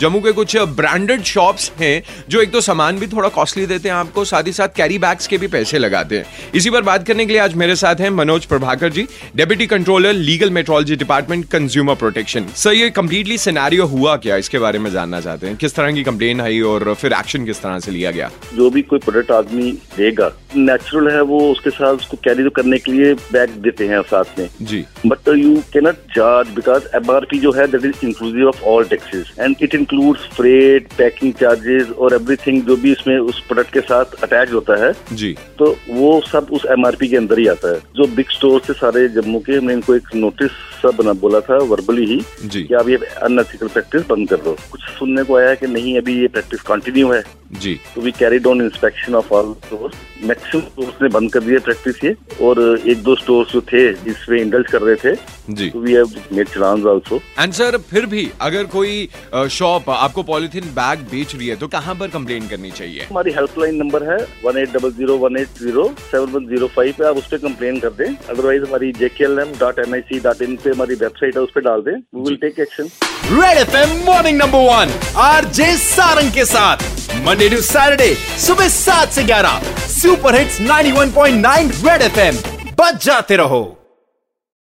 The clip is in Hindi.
जम्मू के कुछ ब्रांडेड शॉप्स हैं जो एक तो सामान भी थोड़ा कॉस्टली देते हैं आपको साथ ही साथ कैरी बैग्स के भी पैसे लगाते हैं। इसी पर बात करने के लिए आज मेरे साथ हैं Manoj Prabhakar ji deputy controller legal metrology department consumer protection sir ये कम्प्लीटली सिनेरियो हुआ क्या? इसके बारे में जानना चाहते हैं। किस तरह की कंप्लेन आई और फिर एक्शन किस तरह से लिया गया? जो भी कोई प्रोडक्ट आदमी देगा नेचुरल है वो उसके साथ उसको कैरी तो करने के लिए बैग देते हैं साथ में। जी। But you cannot charge because MRP जो है that is inclusive of all taxes and it includes freight packing charges और एवरीथिंग जो भी इसमें उस प्रोडक्ट के साथ अटैच होता है जी। तो वो सब उस एमआरपी के अंदर ही आता है। जो बिग स्टोर से सारे जम्मू के हमने इनको एक नोटिस सब बना बोला था वर्बली ही जी। कि आप ये अनएथिकल प्रैक्टिस बंद कर दो। कुछ सुनने को आया कि नहीं अभी ये प्रैक्टिस कंटिन्यू है। जी। तो we carry on inspection of all store maximum stores ने बंद कर दिया प्रैक्टिस ये। और एक दो स्टोर्स जो थे जिसमें इंडल्ज कर रहे थे जी। We have made challan also and sir फिर भी अगर कोई शॉप आपको पॉलिथीन बैग बेच रही है तो कहाँ पर कंप्लेन करनी चाहिए? हमारी हेल्पलाइन नंबर है one eight double zero one eight zero seven one zero five पे आप उस पर कंप्लेन कर दें। अदरवाइज़ हमारी J K L M dot N I C dot in पे हमारी वेबसाइट है उस पर डाल दें। We will take action red FM morning number one RJ Sarang के साथ। मंडे टू सैटरडे सुबह सात से ग्यारह। सुपर हिट्स 91.9 रेड एफएम बच जाते रहो।